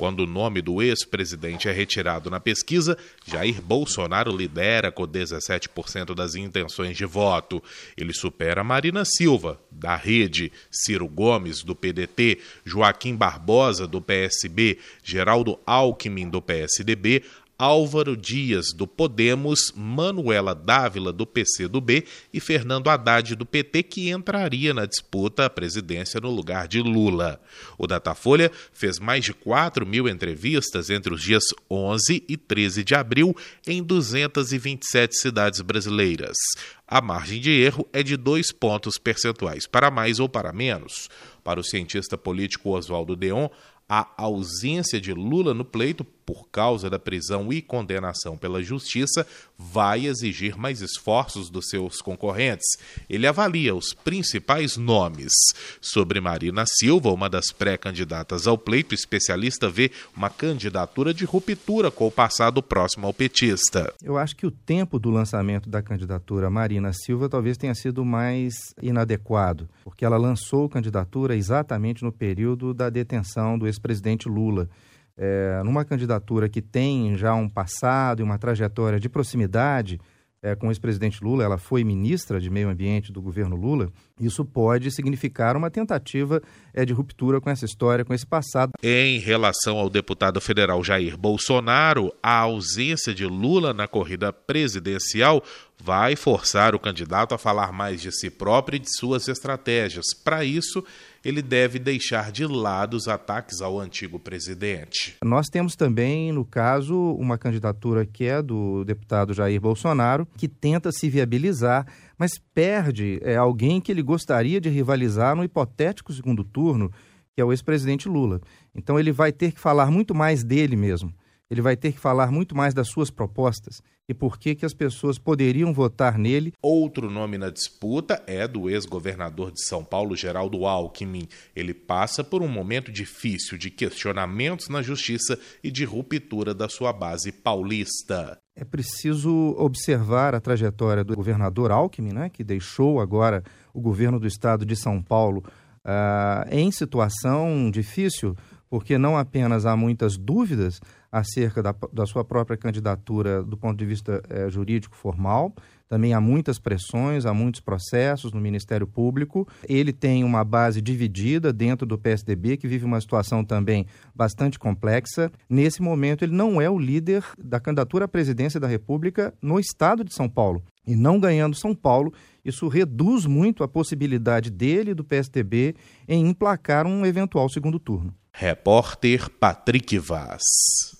Quando o nome do ex-presidente é retirado na pesquisa, Jair Bolsonaro lidera com 17% das intenções de voto. Ele supera Marina Silva, da Rede, Ciro Gomes, do PDT, Joaquim Barbosa, do PSB, Geraldo Alckmin, do PSDB, Álvaro Dias, do Podemos, Manuela Dávila, do PCdoB e Fernando Haddad, do PT, que entraria na disputa à presidência no lugar de Lula. O Datafolha fez mais de 4 mil entrevistas entre os dias 11 e 13 de abril em 227 cidades brasileiras. A margem de erro é de dois pontos percentuais, para mais ou para menos. Para o cientista político Oswaldo Deon, a ausência de Lula no pleito por causa da prisão e condenação pela justiça vai exigir mais esforços dos seus concorrentes. Ele avalia os principais nomes. Sobre Marina Silva, uma das pré-candidatas ao pleito, especialista vê uma candidatura de ruptura com o passado próximo ao petista. Eu acho que o tempo do lançamento da candidatura Marina Silva talvez tenha sido mais inadequado, porque ela lançou candidatura exatamente no período da detenção do ex-presidente Lula é, numa candidatura que tem já um passado e uma trajetória de proximidade é, com o ex-presidente Lula, ela foi ministra de Meio Ambiente do governo Lula, isso pode significar uma tentativa é, de ruptura com essa história, com esse passado. Em relação ao deputado federal Jair Bolsonaro, a ausência de Lula na corrida presidencial vai forçar o candidato a falar mais de si próprio e de suas estratégias. Para isso, ele deve deixar de lado os ataques ao antigo presidente. Nós temos também, no caso, uma candidatura que é do deputado Jair Bolsonaro, que tenta se viabilizar, mas perde é, alguém que ele gostaria de rivalizar no hipotético segundo turno, que é o ex-presidente Lula. Então ele vai ter que falar muito mais dele mesmo ele vai ter que falar muito mais das suas propostas e por que, que as pessoas poderiam votar nele. Outro nome na disputa é do ex-governador de São Paulo, Geraldo Alckmin. Ele passa por um momento difícil de questionamentos na justiça e de ruptura da sua base paulista. É preciso observar a trajetória do governador Alckmin, né, que deixou agora o governo do estado de São Paulo uh, em situação difícil, porque não apenas há muitas dúvidas acerca da, da sua própria candidatura do ponto de vista é, jurídico formal. Também há muitas pressões, há muitos processos no Ministério Público. Ele tem uma base dividida dentro do PSDB, que vive uma situação também bastante complexa. Nesse momento, ele não é o líder da candidatura à presidência da República no estado de São Paulo. E não ganhando São Paulo, isso reduz muito a possibilidade dele e do PSDB em emplacar um eventual segundo turno. Repórter Patrick Vaz.